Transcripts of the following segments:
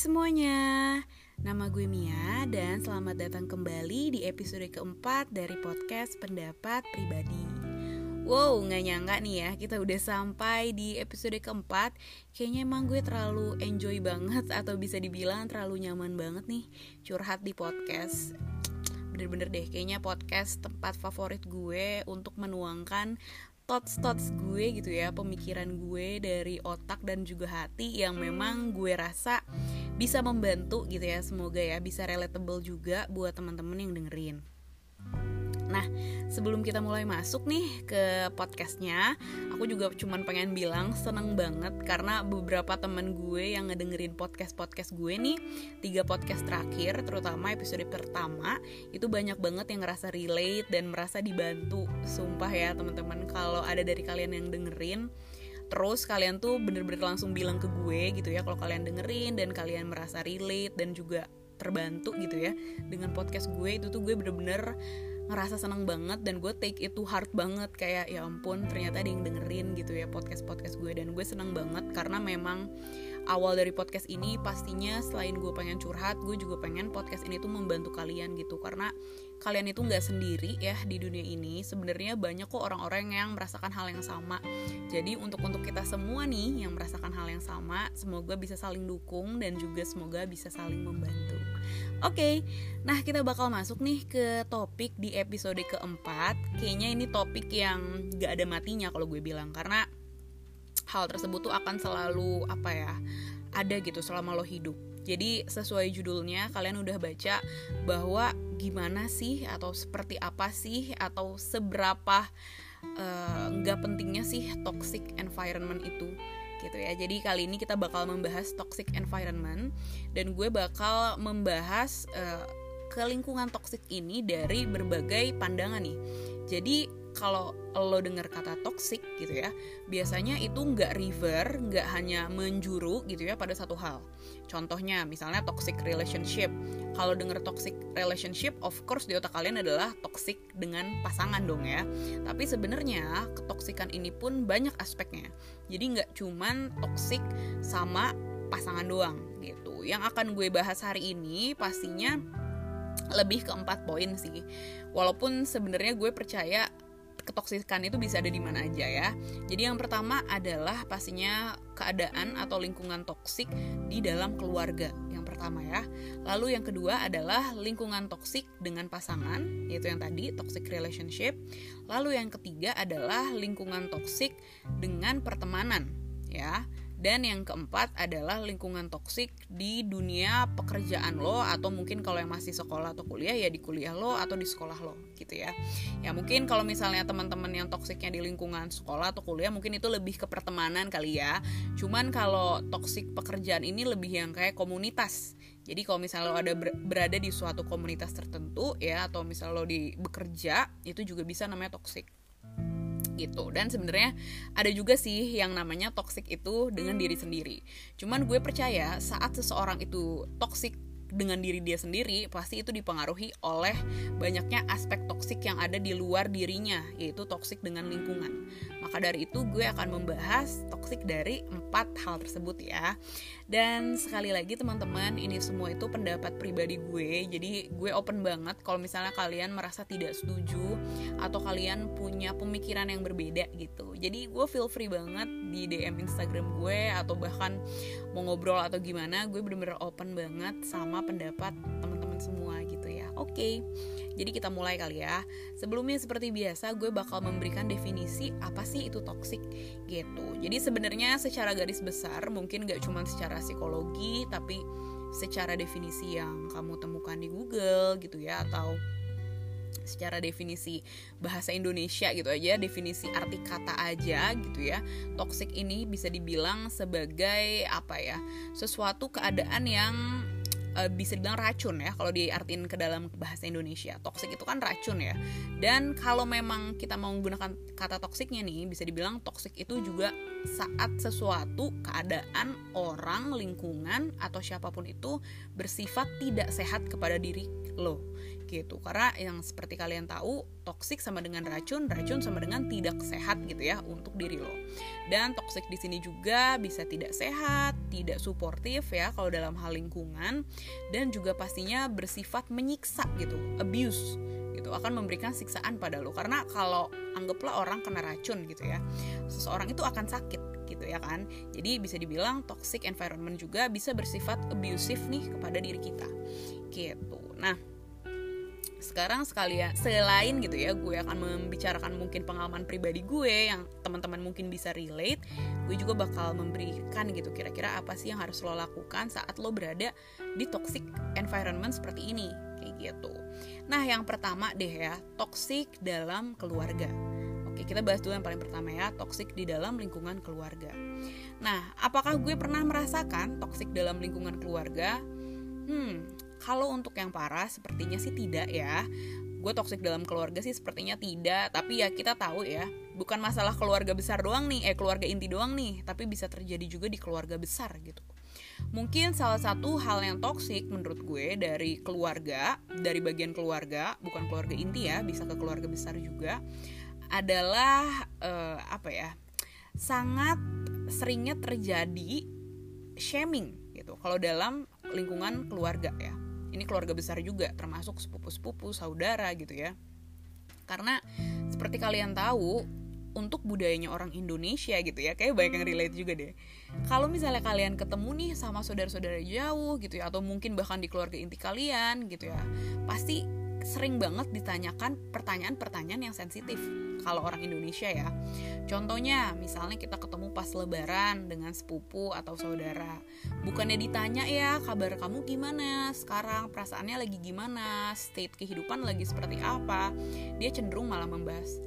semuanya, nama gue Mia dan selamat datang kembali di episode keempat dari podcast pendapat pribadi. Wow, gak nyangka nih ya, kita udah sampai di episode keempat. Kayaknya emang gue terlalu enjoy banget atau bisa dibilang terlalu nyaman banget nih Curhat di podcast. Bener-bener deh, kayaknya podcast tempat favorit gue untuk menuangkan thoughts-thoughts gue gitu ya Pemikiran gue dari otak dan juga hati yang memang gue rasa bisa membantu gitu ya Semoga ya bisa relatable juga buat teman-teman yang dengerin Nah, sebelum kita mulai masuk nih ke podcastnya, aku juga cuman pengen bilang seneng banget karena beberapa temen gue yang ngedengerin podcast-podcast gue nih, tiga podcast terakhir, terutama episode pertama, itu banyak banget yang ngerasa relate dan merasa dibantu. Sumpah ya teman-teman, kalau ada dari kalian yang dengerin, terus kalian tuh bener-bener langsung bilang ke gue gitu ya kalau kalian dengerin dan kalian merasa relate dan juga terbantu gitu ya dengan podcast gue itu tuh gue bener-bener ngerasa seneng banget dan gue take itu hard banget. Kayak ya ampun ternyata ada yang dengerin gitu ya podcast podcast gue dan gue seneng banget karena memang awal dari podcast ini pastinya selain gue pengen curhat gue juga pengen podcast ini tuh membantu kalian gitu. Karena kalian itu nggak sendiri ya di dunia ini sebenarnya banyak kok orang-orang yang merasakan hal yang sama jadi untuk untuk kita semua nih yang merasakan hal yang sama semoga bisa saling dukung dan juga semoga bisa saling membantu Oke, okay, nah kita bakal masuk nih ke topik di episode keempat. Kayaknya ini topik yang gak ada matinya kalau gue bilang karena hal tersebut tuh akan selalu apa ya ada gitu selama lo hidup. Jadi sesuai judulnya kalian udah baca bahwa gimana sih atau seperti apa sih atau seberapa nggak uh, pentingnya sih toxic environment itu gitu ya. Jadi kali ini kita bakal membahas toxic environment dan gue bakal membahas uh, ke lingkungan toxic ini dari berbagai pandangan nih. Jadi kalau lo dengar kata toxic gitu ya, biasanya itu nggak river, nggak hanya menjuru gitu ya pada satu hal. Contohnya misalnya toxic relationship. Kalau dengar toxic relationship, of course di otak kalian adalah toxic dengan pasangan dong ya. Tapi sebenarnya ketoksikan ini pun banyak aspeknya. Jadi nggak cuman toxic sama pasangan doang gitu. Yang akan gue bahas hari ini pastinya lebih ke empat poin sih. Walaupun sebenarnya gue percaya ketoksikan itu bisa ada di mana aja ya. Jadi yang pertama adalah pastinya keadaan atau lingkungan toksik di dalam keluarga. Yang pertama ya. Lalu yang kedua adalah lingkungan toksik dengan pasangan, yaitu yang tadi toxic relationship. Lalu yang ketiga adalah lingkungan toksik dengan pertemanan ya. Dan yang keempat adalah lingkungan toksik di dunia pekerjaan lo atau mungkin kalau yang masih sekolah atau kuliah ya di kuliah lo atau di sekolah lo gitu ya. Ya mungkin kalau misalnya teman-teman yang toksiknya di lingkungan sekolah atau kuliah mungkin itu lebih ke pertemanan kali ya. Cuman kalau toksik pekerjaan ini lebih yang kayak komunitas. Jadi kalau misalnya lo ada berada di suatu komunitas tertentu ya atau misalnya lo di bekerja itu juga bisa namanya toksik gitu. Dan sebenarnya ada juga sih yang namanya toxic itu dengan diri sendiri. Cuman gue percaya saat seseorang itu toxic dengan diri dia sendiri pasti itu dipengaruhi oleh banyaknya aspek toksik yang ada di luar dirinya yaitu toksik dengan lingkungan maka dari itu gue akan membahas toksik dari empat hal tersebut ya. Dan sekali lagi teman-teman ini semua itu pendapat pribadi gue. Jadi gue open banget kalau misalnya kalian merasa tidak setuju atau kalian punya pemikiran yang berbeda gitu. Jadi gue feel free banget di DM Instagram gue atau bahkan mau ngobrol atau gimana gue bener-bener open banget sama pendapat teman-teman semua gitu ya. Oke okay. Jadi kita mulai kali ya. Sebelumnya seperti biasa gue bakal memberikan definisi apa sih itu toxic gitu. Jadi sebenarnya secara garis besar mungkin gak cuma secara psikologi tapi secara definisi yang kamu temukan di Google gitu ya atau secara definisi bahasa Indonesia gitu aja definisi arti kata aja gitu ya. Toxic ini bisa dibilang sebagai apa ya sesuatu keadaan yang uh, bisa dibilang racun ya kalau diartin ke dalam bahasa Indonesia. Toxic itu kan racun ya. Dan kalau memang kita mau menggunakan kata toksiknya nih, bisa dibilang toxic itu juga saat sesuatu keadaan orang, lingkungan atau siapa pun itu bersifat tidak sehat kepada diri lo gitu. Karena yang seperti kalian tahu toxic sama dengan racun racun sama dengan tidak sehat gitu ya untuk diri lo. Dan toxic di sini juga bisa tidak sehat tidak suportif ya kalau dalam hal lingkungan. Dan juga pastinya bersifat menyiksa gitu abuse gitu akan memberikan siksaan pada lo. Karena kalau anggaplah orang kena racun gitu ya seseorang itu akan sakit gitu ya kan. Jadi bisa dibilang toxic environment juga bisa bersifat abusive nih kepada diri kita. Gitu. Nah sekarang sekalian selain gitu ya gue akan membicarakan mungkin pengalaman pribadi gue yang teman-teman mungkin bisa relate gue juga bakal memberikan gitu kira-kira apa sih yang harus lo lakukan saat lo berada di toxic environment seperti ini kayak gitu nah yang pertama deh ya toxic dalam keluarga Oke, kita bahas dulu yang paling pertama ya, toxic di dalam lingkungan keluarga. Nah, apakah gue pernah merasakan toxic dalam lingkungan keluarga? Hmm, kalau untuk yang parah sepertinya sih tidak ya. Gue toxic dalam keluarga sih sepertinya tidak, tapi ya kita tahu ya, bukan masalah keluarga besar doang nih, eh keluarga inti doang nih, tapi bisa terjadi juga di keluarga besar gitu. Mungkin salah satu hal yang toksik menurut gue dari keluarga, dari bagian keluarga, bukan keluarga inti ya, bisa ke keluarga besar juga, adalah uh, apa ya? Sangat seringnya terjadi shaming gitu. Kalau dalam lingkungan keluarga ya ini keluarga besar juga termasuk sepupu-sepupu saudara gitu ya. Karena seperti kalian tahu untuk budayanya orang Indonesia gitu ya kayak banyak yang relate juga deh. Kalau misalnya kalian ketemu nih sama saudara-saudara jauh gitu ya atau mungkin bahkan di keluarga inti kalian gitu ya pasti sering banget ditanyakan pertanyaan-pertanyaan yang sensitif kalau orang Indonesia ya. Contohnya, misalnya kita ketemu pas lebaran dengan sepupu atau saudara. Bukannya ditanya ya, kabar kamu gimana? Sekarang perasaannya lagi gimana? State kehidupan lagi seperti apa? Dia cenderung malah membahas,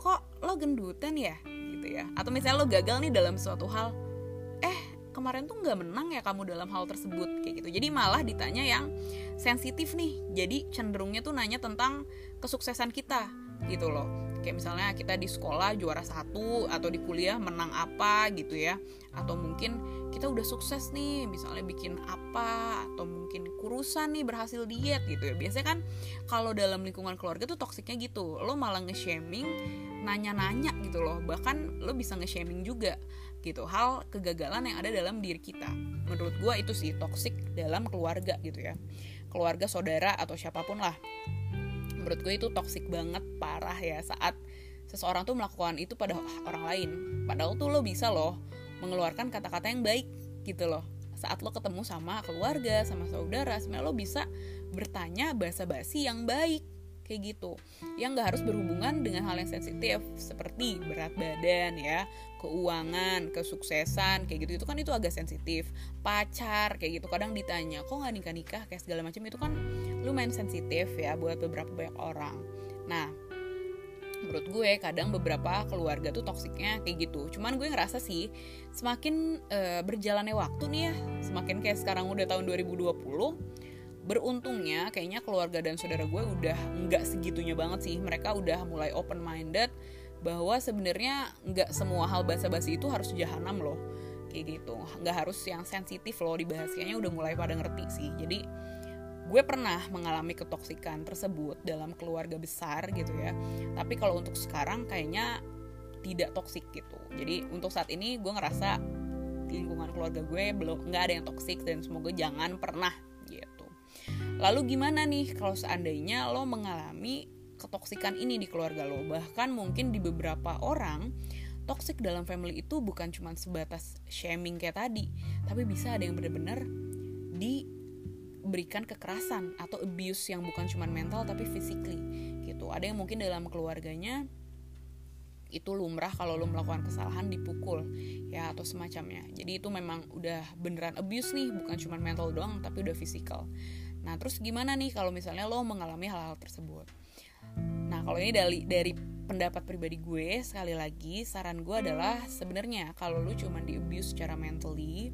"Kok lo gendutan ya?" gitu ya. Atau misalnya lo gagal nih dalam suatu hal, "Eh, kemarin tuh nggak menang ya kamu dalam hal tersebut kayak gitu jadi malah ditanya yang sensitif nih jadi cenderungnya tuh nanya tentang kesuksesan kita gitu loh kayak misalnya kita di sekolah juara satu atau di kuliah menang apa gitu ya. Atau mungkin kita udah sukses nih misalnya bikin apa atau mungkin kurusan nih berhasil diet gitu ya. Biasanya kan kalau dalam lingkungan keluarga tuh toksiknya gitu. Lo malah nge-shaming nanya-nanya gitu loh. Bahkan lo bisa nge-shaming juga gitu. Hal kegagalan yang ada dalam diri kita. Menurut gue itu sih toksik dalam keluarga gitu ya. Keluarga saudara atau siapa pun lah menurut gue itu toksik banget parah ya saat seseorang tuh melakukan itu pada orang lain. Padahal tuh lo bisa loh mengeluarkan kata-kata yang baik gitu loh. Saat lo ketemu sama keluarga sama saudara sebenarnya lo bisa bertanya bahasa basi yang baik kayak gitu. Yang gak harus berhubungan dengan hal yang sensitif seperti berat badan ya keuangan kesuksesan kayak gitu. Itu kan itu agak sensitif. Pacar kayak gitu. Kadang ditanya kok nggak nikah nikah kayak segala macam. Itu kan lumayan sensitif ya buat beberapa banyak orang. Nah menurut gue kadang beberapa keluarga tuh toksiknya kayak gitu. Cuman gue ngerasa sih semakin uh, berjalannya waktu nih ya semakin kayak sekarang udah tahun 2020 beruntungnya kayaknya keluarga dan saudara gue udah nggak segitunya banget sih. Mereka udah mulai open minded bahwa sebenarnya nggak semua hal basa-basi itu harus jahanam loh. Kayak gitu. Nggak harus yang sensitif loh dibahas kayaknya udah mulai pada ngerti sih. Jadi gue pernah mengalami ketoksikan tersebut dalam keluarga besar gitu ya. Tapi kalau untuk sekarang kayaknya tidak toksik gitu. Jadi untuk saat ini gue ngerasa lingkungan keluarga gue belum nggak ada yang toksik dan semoga jangan pernah Lalu gimana nih kalau seandainya lo mengalami ketoksikan ini di keluarga lo? Bahkan mungkin di beberapa orang toxic dalam family itu bukan cuma sebatas shaming kayak tadi, tapi bisa ada yang benar-benar diberikan kekerasan atau abuse yang bukan cuma mental tapi physically gitu. Ada yang mungkin dalam keluarganya itu lumrah kalau lo melakukan kesalahan dipukul ya atau semacamnya jadi itu memang udah beneran abuse nih bukan cuma mental doang tapi udah physical Nah, terus gimana nih kalau misalnya lo mengalami hal-hal tersebut? Nah, kalau ini dari dari pendapat pribadi gue, sekali lagi saran gue adalah sebenarnya kalau lo cuma di abuse secara mentally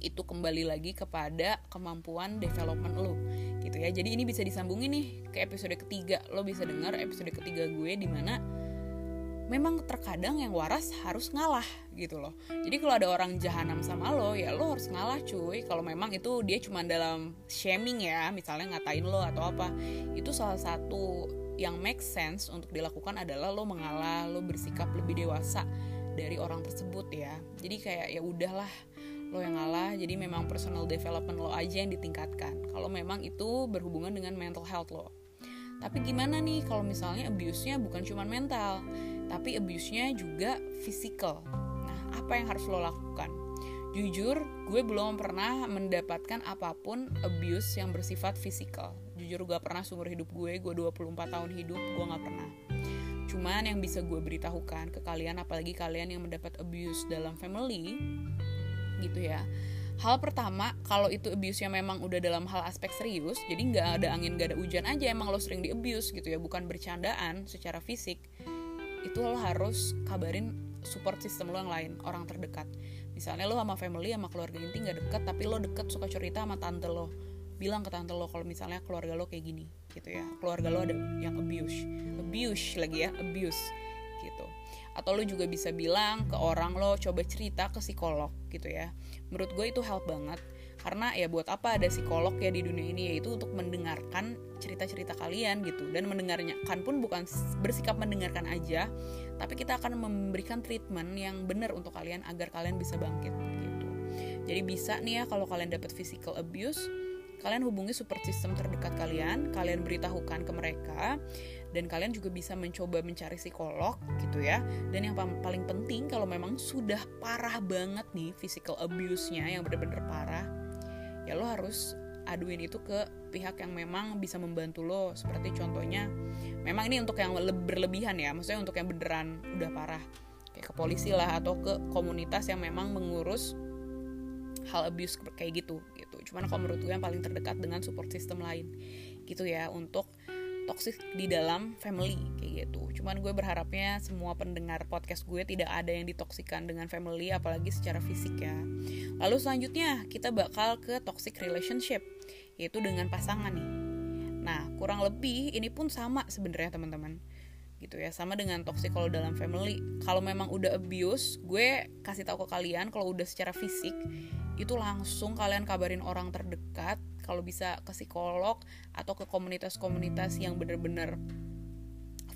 itu kembali lagi kepada kemampuan development lo gitu ya. Jadi ini bisa disambungin nih ke episode ketiga. Lo bisa dengar episode ketiga gue di mana memang terkadang yang waras harus ngalah gitu loh. Jadi kalau ada orang jahanam sama lo ya lo harus ngalah cuy. Kalau memang itu dia cuma dalam shaming ya misalnya ngatain lo atau apa itu salah satu yang make sense untuk dilakukan adalah lo mengalah lo bersikap lebih dewasa dari orang tersebut ya. Jadi kayak ya udahlah lo yang ngalah jadi memang personal development lo aja yang ditingkatkan kalau memang itu berhubungan dengan mental health lo tapi gimana nih kalau misalnya abuse-nya bukan cuma mental tapi abuse-nya juga physical. Nah, apa yang harus lo lakukan? Jujur, gue belum pernah mendapatkan apa pun abuse yang bersifat physical. Jujur gue pernah seumur hidup gue, gue 24 tahun hidup, gue gak pernah. Cuman yang bisa gue beritahukan ke kalian, apalagi kalian yang mendapat abuse dalam family, gitu ya. Hal pertama, kalau itu abuse-nya memang udah dalam hal aspek serius, jadi nggak ada angin, nggak ada hujan aja, emang lo sering di abuse gitu ya, bukan bercandaan secara fisik. Itu lo harus kabarin support system lo yang lain orang terdekat. Misalnya lo sama family sama keluarga inti nggak deket tapi lo deket suka cerita sama tante lo. Bilang ke tante lo kalau misalnya keluarga lo kayak gini gitu ya. Keluarga lo ada yang abuse. Abuse lagi ya abuse atau lo juga bisa bilang ke orang lo coba cerita ke psikolog gitu ya. Menurut gue itu help banget. Karena ya buat apa ada psikolog ya di dunia ini? Yaitu untuk mendengarkan cerita-cerita kalian gitu. Dan mendengarnya kan pun bukan bersikap mendengarkan aja. Tapi kita akan memberikan treatment yang benar untuk kalian agar kalian bisa bangkit gitu. Jadi bisa nih ya kalau kalian dapat physical abuse kalian hubungi support system terdekat kalian. Kalian beritahukan ke mereka dan kalian juga bisa mencoba mencari psikolog gitu ya. Dan yang paling penting kalau memang sudah parah banget nih physical abuse-nya yang benar-benar parah ya lo harus aduin itu ke pihak yang memang bisa membantu lo. Seperti contohnya memang ini untuk yang berlebihan ya maksudnya untuk yang beneran udah parah. Kayak ke polisi lah atau ke komunitas yang memang mengurus hal abuse kayak gitu gitu. Cuman kalau menurut gue yang paling terdekat dengan support system lain gitu ya untuk toxic di dalam family kayak gitu. Cuman gue berharapnya semua pendengar podcast gue tidak ada yang ditoksikan dengan family apalagi secara fisik ya. Lalu selanjutnya kita bakal ke toxic relationship yaitu dengan pasangan nih. Nah, kurang lebih ini pun sama sebenarnya teman-teman gitu ya sama dengan toxic kalau dalam family kalau memang udah abuse gue kasih tahu ke kalian kalau udah secara fisik itu langsung kalian kabarin orang terdekat kalau bisa ke psikolog atau ke komunitas-komunitas yang bener-bener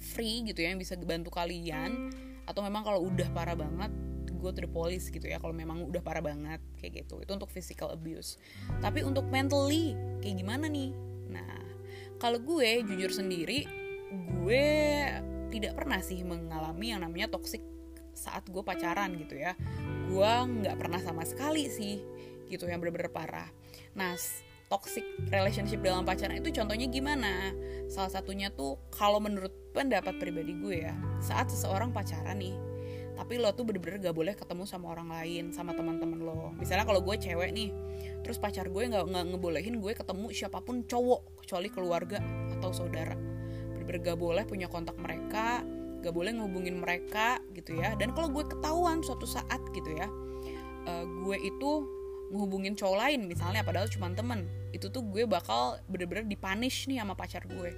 free gitu ya yang bisa bantu kalian. Atau memang kalau udah parah banget go to the police gitu ya kalau memang udah parah banget kayak gitu. Itu untuk physical abuse. Tapi untuk mentally kayak gimana nih? Nah kalau gue jujur sendiri gue tidak pernah sih mengalami yang namanya toxic saat gue pacaran gitu ya. Gue nggak pernah sama sekali sih gitu yang bener-bener parah nah toxic relationship dalam pacaran itu contohnya gimana? Salah satunya tuh kalau menurut pendapat pribadi gue ya, saat seseorang pacaran nih, tapi lo tuh bener-bener gak boleh ketemu sama orang lain, sama teman-teman lo. Misalnya kalau gue cewek nih, terus pacar gue nggak nggak ngebolehin gue ketemu siapa pun cowok kecuali keluarga atau saudara. Bener-bener gak boleh punya kontak mereka, gak boleh ngehubungin mereka gitu ya. Dan kalau gue ketahuan suatu saat gitu ya, uh, gue itu menghubungin cowok lain misalnya padahal cuma temen. Itu tuh gue bakal bener-bener dipunish nih sama pacar gue.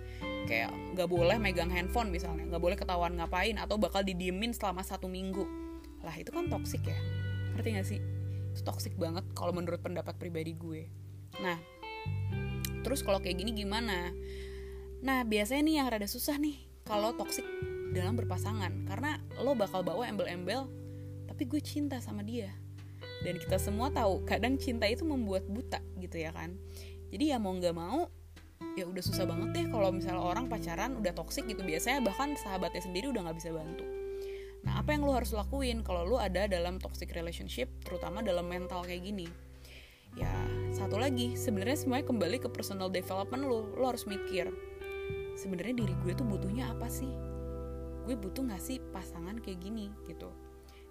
Kayak nggak boleh megang handphone misalnya nggak boleh ketahuan ngapain atau bakal didiemin selama satu minggu. Lah itu kan toxic ya? Ngerti gak sih? Itu toxic banget kalau menurut pendapat pribadi gue. Nah terus kalau kayak gini gimana? Nah biasanya nih yang rada susah nih kalau toxic dalam berpasangan. Karena lo bakal bawa embel-embel tapi gue cinta sama dia dan kita semua tahu kadang cinta itu membuat buta gitu ya kan. Jadi ya mau nggak mau ya udah susah banget deh kalau misalnya orang pacaran udah toksik gitu. Biasanya bahkan sahabatnya sendiri udah nggak bisa bantu. Nah apa yang lo harus lakuin kalau lo ada dalam toxic relationship terutama dalam mental kayak gini? Ya satu lagi sebenarnya semuanya kembali ke personal development lo lo harus mikir sebenarnya diri gue tuh butuhnya apa sih? Gue butuh nggak sih pasangan kayak gini gitu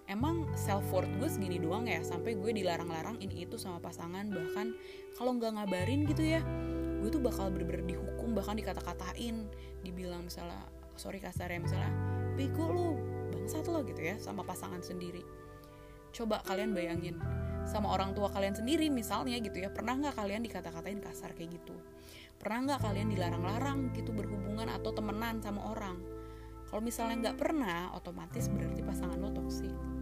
emang self worth gue segini doang ya sampai gue dilarang-larang ini itu sama pasangan bahkan kalau nggak ngabarin gitu ya gue tuh bakal bener-bener dihukum bahkan dikata-katain dibilang misalnya sorry kasar ya misalnya bego lo bangsat lo gitu ya sama pasangan sendiri. Coba kalian bayangin sama orang tua kalian sendiri misalnya gitu ya pernah nggak kalian dikata-katain kasar kayak gitu? Pernah nggak kalian dilarang-larang gitu berhubungan atau temenan sama orang? Kalau misalnya nggak pernah otomatis berarti pasangan lo toksik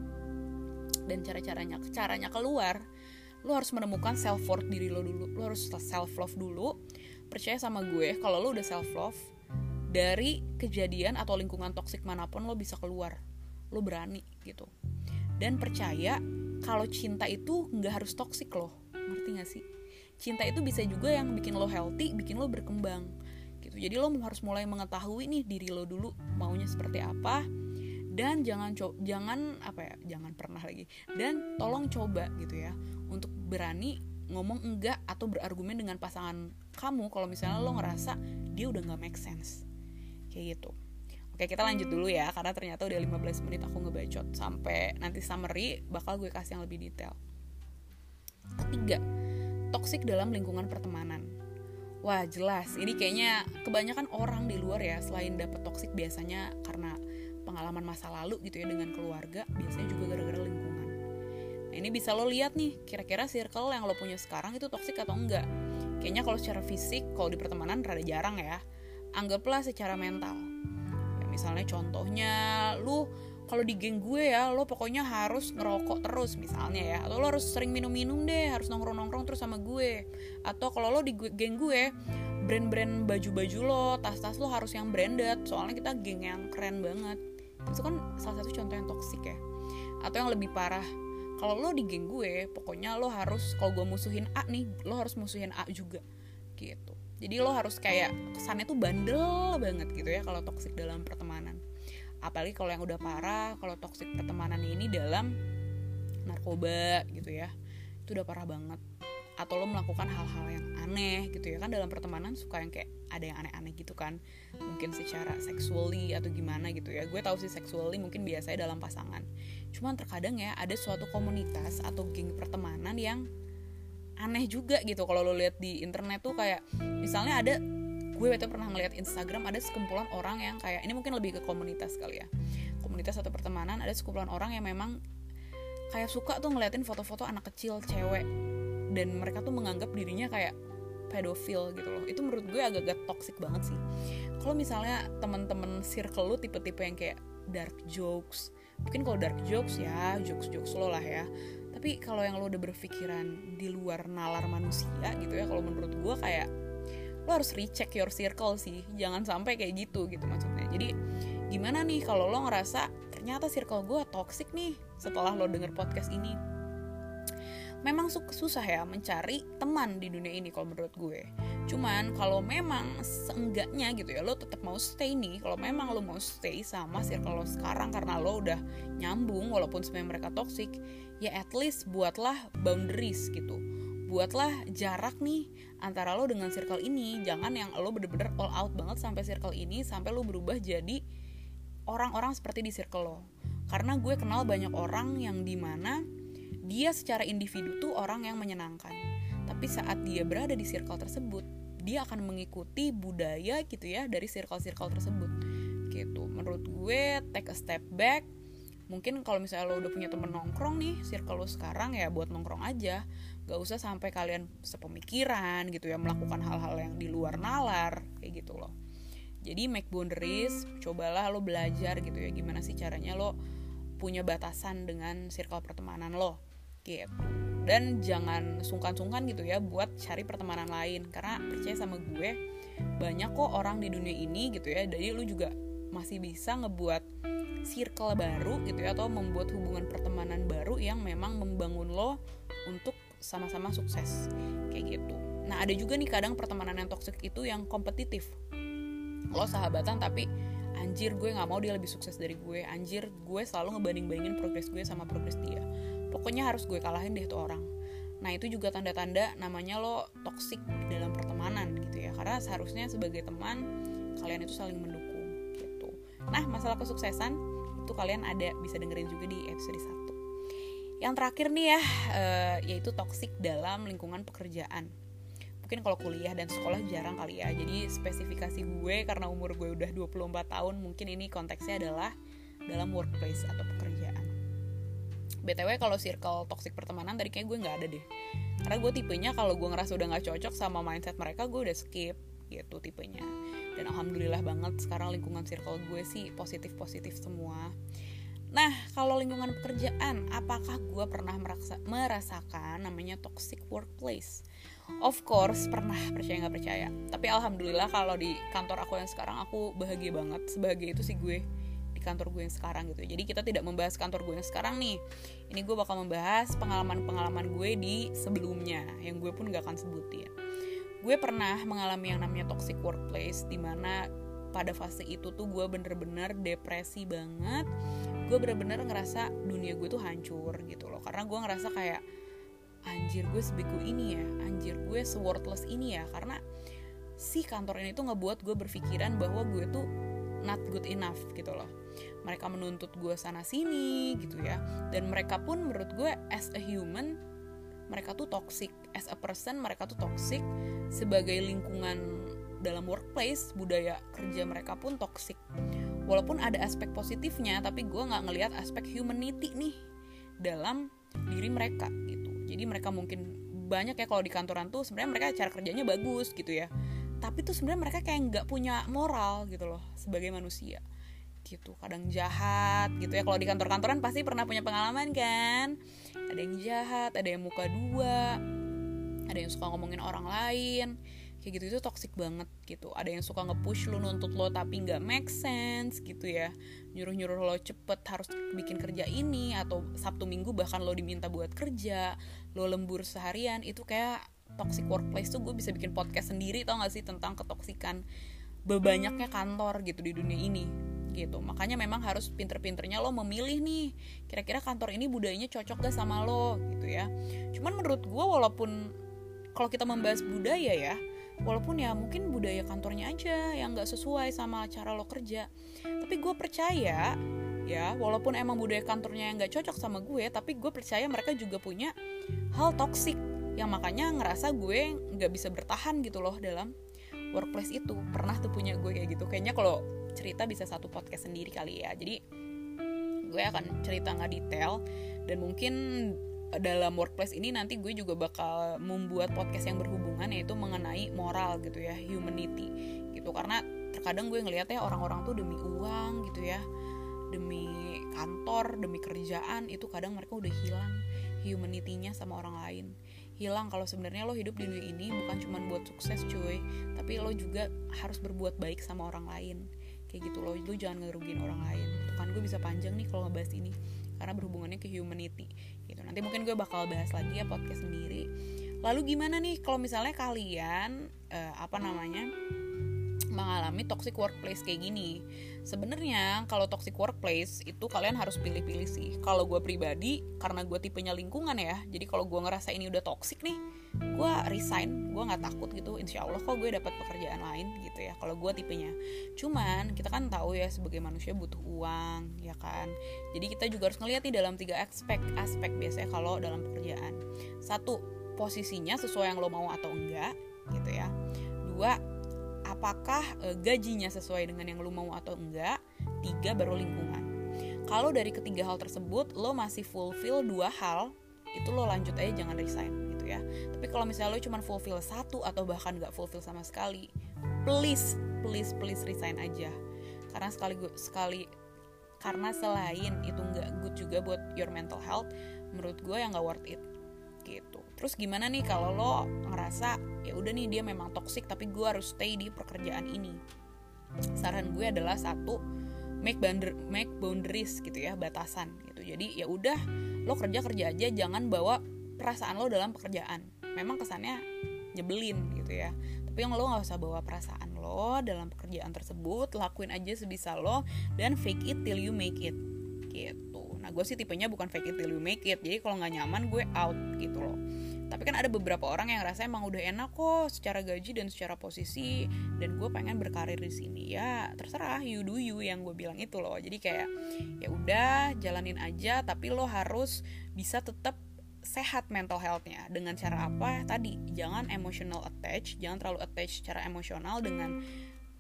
dan cara-caranya caranya keluar lo harus menemukan self worth diri lo dulu. Lo harus self love dulu. Percaya sama gue kalau lo udah self love dari kejadian atau lingkungan toksik mana pun lo bisa keluar. Lo berani gitu. Dan percaya kalau cinta itu nggak harus toksik loh. Ngerti gak sih? Cinta itu bisa juga yang bikin lo healthy bikin lo berkembang gitu. Jadi lo harus mulai mengetahui nih diri lo dulu maunya seperti apa dan jangan co jangan apa ya jangan pernah lagi. Dan tolong coba gitu ya untuk berani ngomong enggak atau berargumen dengan pasangan kamu kalau misalnya lo ngerasa dia udah nggak make sense. Kayak gitu. Oke kita lanjut dulu ya karena ternyata udah 15 menit aku ngebacot. Sampai nanti summary bakal gue kasih yang lebih detail. Ketiga, toxic dalam lingkungan pertemanan. Wah jelas, ini kayaknya kebanyakan orang di luar ya selain dapet toxic biasanya karena pengalaman masa lalu gitu ya dengan keluarga biasanya juga gara-gara lingkungan. Nah ini bisa lo lihat nih kira-kira circle yang lo punya sekarang itu toksik atau enggak? Kayaknya kalau secara fisik kalau di pertemanan rada jarang ya. Anggaplah secara mental. Ya, misalnya contohnya lu kalau di geng gue ya lo pokoknya harus ngerokok terus misalnya ya. Atau lo harus sering minum-minum deh harus nongkrong-nongkrong terus sama gue. Atau kalau lo di geng gue brand-brand baju-baju lo tas-tas lo harus yang branded. Soalnya kita geng yang keren banget itu kan salah satu contoh yang toksik ya. Atau yang lebih parah. Kalau lo di geng gue pokoknya lo harus kalau gue musuhin A nih lo harus musuhin A juga. Gitu. Jadi lo harus kayak kesannya tuh bandel banget gitu ya kalau toksik dalam pertemanan. Apalagi kalau yang udah parah kalau toksik pertemanan ini dalam narkoba gitu ya. Itu udah parah banget. Atau lo melakukan hal-hal yang aneh gitu ya. Kan dalam pertemanan suka yang kayak ada yang aneh-aneh gitu kan. Mungkin secara sexually atau gimana gitu ya. Gue tahu sih sexually mungkin biasanya dalam pasangan. Cuman terkadang ya ada suatu komunitas atau geng pertemanan yang aneh juga gitu. Kalau lo lihat di internet tuh kayak misalnya ada gue waktu pernah ngeliat Instagram ada sekumpulan orang yang kayak ini mungkin lebih ke komunitas kali ya. Komunitas atau pertemanan ada sekumpulan orang yang memang kayak suka tuh ngeliatin foto-foto anak kecil cewek. Dan mereka tuh menganggap dirinya kayak pedofil gitu loh. Itu menurut gue agak-agak toxic banget sih. Kalau misalnya teman-teman circle lu tipe-tipe yang kayak dark jokes mungkin kalau dark jokes ya jokes jokes lo lah ya. Tapi kalau yang lo udah berpikiran di luar nalar manusia gitu ya kalau menurut gue kayak lo harus recheck your circle sih. Jangan sampai kayak gitu gitu maksudnya. Jadi gimana nih kalau lo ngerasa ternyata circle gue toxic nih setelah lo denger podcast ini memang susah ya mencari teman di dunia ini kalau menurut gue. Cuman kalau memang seenggaknya gitu ya lo tetap mau stay nih kalau memang lo mau stay sama circle lo sekarang karena lo udah nyambung walaupun sebenarnya mereka toxic ya at least buatlah boundaries gitu. Buatlah jarak nih antara lo dengan circle ini. Jangan yang lo bener-bener all out banget sampai circle ini sampai lo berubah jadi orang-orang seperti di circle lo. Karena gue kenal banyak orang yang di mana dia secara individu tuh orang yang menyenangkan. Tapi saat dia berada di circle tersebut dia akan mengikuti budaya gitu ya dari circle-circle tersebut. Gitu. Menurut gue take a step back. Mungkin kalau misalnya lo udah punya temen nongkrong nih circle lo sekarang ya buat nongkrong aja. Gak usah sampai kalian sepemikiran gitu ya melakukan hal-hal yang di luar nalar kayak gitu loh. Jadi make boundaries cobalah lo belajar gitu ya gimana sih caranya lo punya batasan dengan circle pertemanan lo gitu. Dan jangan sungkan-sungkan gitu ya buat cari pertemanan lain. Karena percaya sama gue banyak kok orang di dunia ini gitu ya. Jadi lu juga masih bisa ngebuat circle baru gitu ya atau membuat hubungan pertemanan baru yang memang membangun lo untuk sama-sama sukses. Kayak gitu. Nah ada juga nih kadang pertemanan yang toxic itu yang kompetitif. Lo sahabatan tapi anjir gue nggak mau dia lebih sukses dari gue. Anjir gue selalu ngebanding-bandingin progres gue sama progres dia. Pokoknya harus gue kalahin deh tuh orang. Nah itu juga tanda-tanda namanya lo toxic dalam pertemanan gitu ya. Karena seharusnya sebagai teman kalian itu saling mendukung gitu. Nah masalah kesuksesan itu kalian ada bisa dengerin juga di episode 1 yang terakhir nih ya uh, yaitu toxic dalam lingkungan pekerjaan mungkin kalau kuliah dan sekolah jarang kali ya. Jadi spesifikasi gue karena umur gue udah 24 tahun mungkin ini konteksnya adalah dalam workplace atau pekerjaan. Btw kalau circle toxic pertemanan tadi kayak gue nggak ada deh. Karena gue tipenya kalau gue ngerasa udah nggak cocok sama mindset mereka gue udah skip gitu tipenya. Dan alhamdulillah banget sekarang lingkungan circle gue sih positif positif semua. Nah, kalau lingkungan pekerjaan, apakah gue pernah merasa, merasakan namanya toxic workplace? Of course, pernah percaya nggak percaya. Tapi alhamdulillah kalau di kantor aku yang sekarang aku bahagia banget. Sebagai itu sih gue di kantor gue yang sekarang gitu. Jadi kita tidak membahas kantor gue yang sekarang nih. Ini gue bakal membahas pengalaman-pengalaman gue di sebelumnya yang gue pun gak akan sebutin. Gue pernah mengalami yang namanya toxic workplace, di mana pada fase itu tuh gue bener-bener depresi banget gue bener-bener ngerasa dunia gue tuh hancur gitu loh karena gue ngerasa kayak anjir gue sebego ini ya anjir gue seworthless ini ya. Karena si kantor ini tuh ngebuat gue berpikiran bahwa gue tuh not good enough gitu loh. Mereka menuntut gue sana sini gitu ya. Dan mereka pun menurut gue as a human mereka tuh toxic. As a person mereka tuh toxic. Sebagai lingkungan dalam workplace budaya kerja mereka pun toxic. Walaupun ada aspek positifnya tapi gue nggak ngelihat aspek humanity nih dalam diri mereka gitu jadi mereka mungkin banyak ya kalau di kantoran tuh sebenarnya mereka cara kerjanya bagus gitu ya. Tapi tuh sebenarnya mereka kayak nggak punya moral gitu loh sebagai manusia. Gitu kadang jahat gitu ya. Kalau di kantor-kantoran pasti pernah punya pengalaman kan? Ada yang jahat ada yang muka dua ada yang suka ngomongin orang lain. Kayak gitu itu toxic banget gitu. Ada yang suka nge-push lu nuntut lo tapi nggak make sense gitu ya. Nyuruh-nyuruh lo cepet harus bikin kerja ini atau sabtu minggu bahkan lo diminta buat kerja lo lembur seharian itu kayak toxic workplace tuh gue bisa bikin podcast sendiri tau gak sih tentang ketoksikan bebanyaknya kantor gitu di dunia ini gitu. Makanya memang harus pinter-pinternya lo memilih nih kira-kira kantor ini budayanya cocok gak sama lo gitu ya. Cuman menurut gue walaupun kalau kita membahas budaya ya walaupun ya mungkin budaya kantornya aja yang nggak sesuai sama cara lo kerja tapi gue percaya ya walaupun emang budaya kantornya yang nggak cocok sama gue tapi gue percaya mereka juga punya hal toksik yang makanya ngerasa gue nggak bisa bertahan gitu loh dalam workplace itu. Pernah tuh punya gue kayak gitu. Kayaknya kalau cerita bisa satu podcast sendiri kali ya. Jadi gue akan cerita nggak detail. Dan mungkin dalam workplace ini nanti gue juga bakal membuat podcast yang berhubungan yaitu mengenai moral gitu ya humanity gitu. Karena terkadang gue ngeliat ya orang-orang tuh demi uang gitu ya demi kantor demi kerjaan itu kadang mereka udah hilang humanity-nya sama orang lain. Hilang kalau sebenarnya lo hidup di dunia ini bukan cuma buat sukses cuy tapi lo juga harus berbuat baik sama orang lain. Kayak gitu lo lo jangan ngerugiin orang lain. Kan gue bisa panjang nih kalau ngebahas ini karena berhubungannya ke humanity. Gitu nanti mungkin gue bakal bahas lagi ya podcast sendiri. Lalu gimana nih kalau misalnya kalian uh, apa namanya mengalami toxic workplace kayak gini sebenarnya kalau toxic workplace itu kalian harus pilih-pilih sih. Kalau gue pribadi karena gue tipenya lingkungan ya jadi kalau gue ngerasa ini udah toxic nih gue resign gue nggak takut gitu. Insya Allah kok gue dapat pekerjaan lain gitu ya kalau gue tipenya. Cuman kita kan tahu ya sebagai manusia butuh uang ya kan? Jadi kita juga harus ngeliat nih dalam tiga aspek aspek biasanya kalau dalam pekerjaan. Satu posisinya sesuai yang lo mau atau enggak gitu ya. Dua apakah e, gajinya sesuai dengan yang lo mau atau enggak tiga baru lingkungan. Kalau dari ketiga hal tersebut lo masih fulfill dua hal itu lo lanjut aja jangan resign gitu ya. Tapi kalau misalnya lo cuma fulfill satu atau bahkan nggak fulfill sama sekali please please please resign aja. Karena sekali sekali karena selain itu nggak good juga buat your mental health menurut gue yang nggak worth it gitu. Terus gimana nih kalau lo ngerasa ya udah nih dia memang toxic tapi gue harus stay di pekerjaan ini. Saran gue adalah satu make boundary make boundaries gitu ya batasan gitu. Jadi ya udah lo kerja kerja aja jangan bawa perasaan lo dalam pekerjaan. Memang kesannya nyebelin gitu ya. Tapi yang lo nggak usah bawa perasaan lo dalam pekerjaan tersebut lakuin aja sebisa lo dan fake it till you make it gitu nah gue sih tipenya bukan fake it till you make it. Jadi kalau nggak nyaman gue out gitu loh. Tapi kan ada beberapa orang yang rasa emang udah enak kok secara gaji dan secara posisi. Dan gue pengen berkarir di sini. Ya terserah. You do you yang gue bilang itu loh. Jadi kayak ya udah jalanin aja. Tapi lo harus bisa tetap sehat mental healthnya. Dengan cara apa? Tadi jangan emotional attach. Jangan terlalu attach secara emosional dengan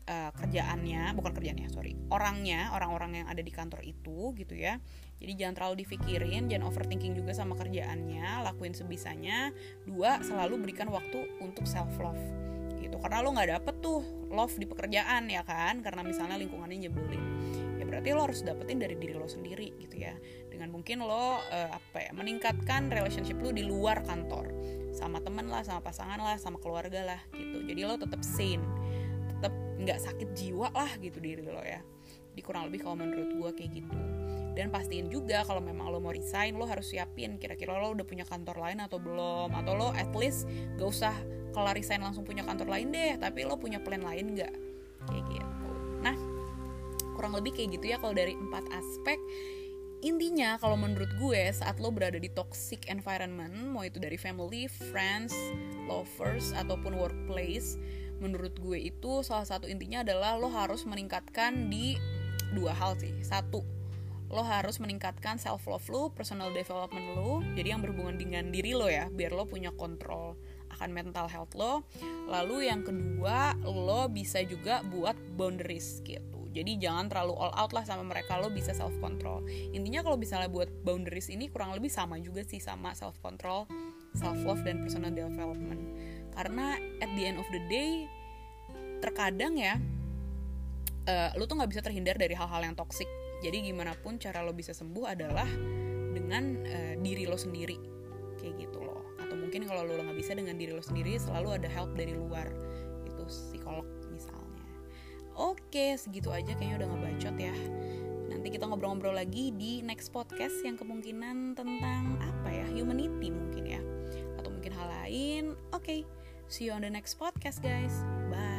uh, kerjaannya bukan kerjaannya sorry orangnya orang-orang yang ada di kantor itu gitu ya. Jadi jangan terlalu dipikirin jangan overthinking juga sama kerjaannya lakuin sebisanya. Dua selalu berikan waktu untuk self love gitu. Karena lo nggak dapet tuh love di pekerjaan ya kan? Karena misalnya lingkungannya nyebelin. Ya berarti lo harus dapetin dari diri lo sendiri gitu ya. Dengan mungkin lo uh, apa ya meningkatkan relationship lo di luar kantor. Sama temen lah sama pasangan lah sama keluarga lah gitu. Jadi lo tetap sane nggak sakit jiwa lah gitu diri lo ya. Di kurang lebih kalau menurut gue kayak gitu. Dan pastiin juga kalau memang lo mau resign lo harus siapin kira-kira lo udah punya kantor lain atau belum. Atau lo at least gak usah kalau resign langsung punya kantor lain deh tapi lo punya plan lain gak kayak gitu. Nah kurang lebih kayak gitu ya kalau dari empat aspek. Intinya kalau menurut gue saat lo berada di toxic environment mau itu dari family, friends, lovers ataupun workplace menurut gue itu salah satu intinya adalah lo harus meningkatkan di dua hal sih satu lo harus meningkatkan self love lo, personal development lo, jadi yang berhubungan dengan diri lo ya, biar lo punya kontrol akan mental health lo. Lalu yang kedua, lo bisa juga buat boundaries gitu. Jadi jangan terlalu all out lah sama mereka, lo bisa self control. Intinya kalau misalnya buat boundaries ini kurang lebih sama juga sih sama self control, self love dan personal development. Karena at the end of the day terkadang ya uh, lo tuh nggak bisa terhindar dari hal-hal yang toxic. Jadi gimana pun cara lo bisa sembuh adalah dengan uh, diri lo sendiri. Kayak gitu loh. Atau mungkin kalau lo nggak bisa dengan diri lo sendiri selalu ada help dari luar. Itu psikolog misalnya. Oke segitu aja kayaknya udah ngebacot ya. Nanti kita ngobrol-ngobrol lagi di next podcast yang kemungkinan tentang apa ya? Humanity mungkin ya. Atau mungkin hal lain. Oke. okay, See you on the next podcast, guys. Bye.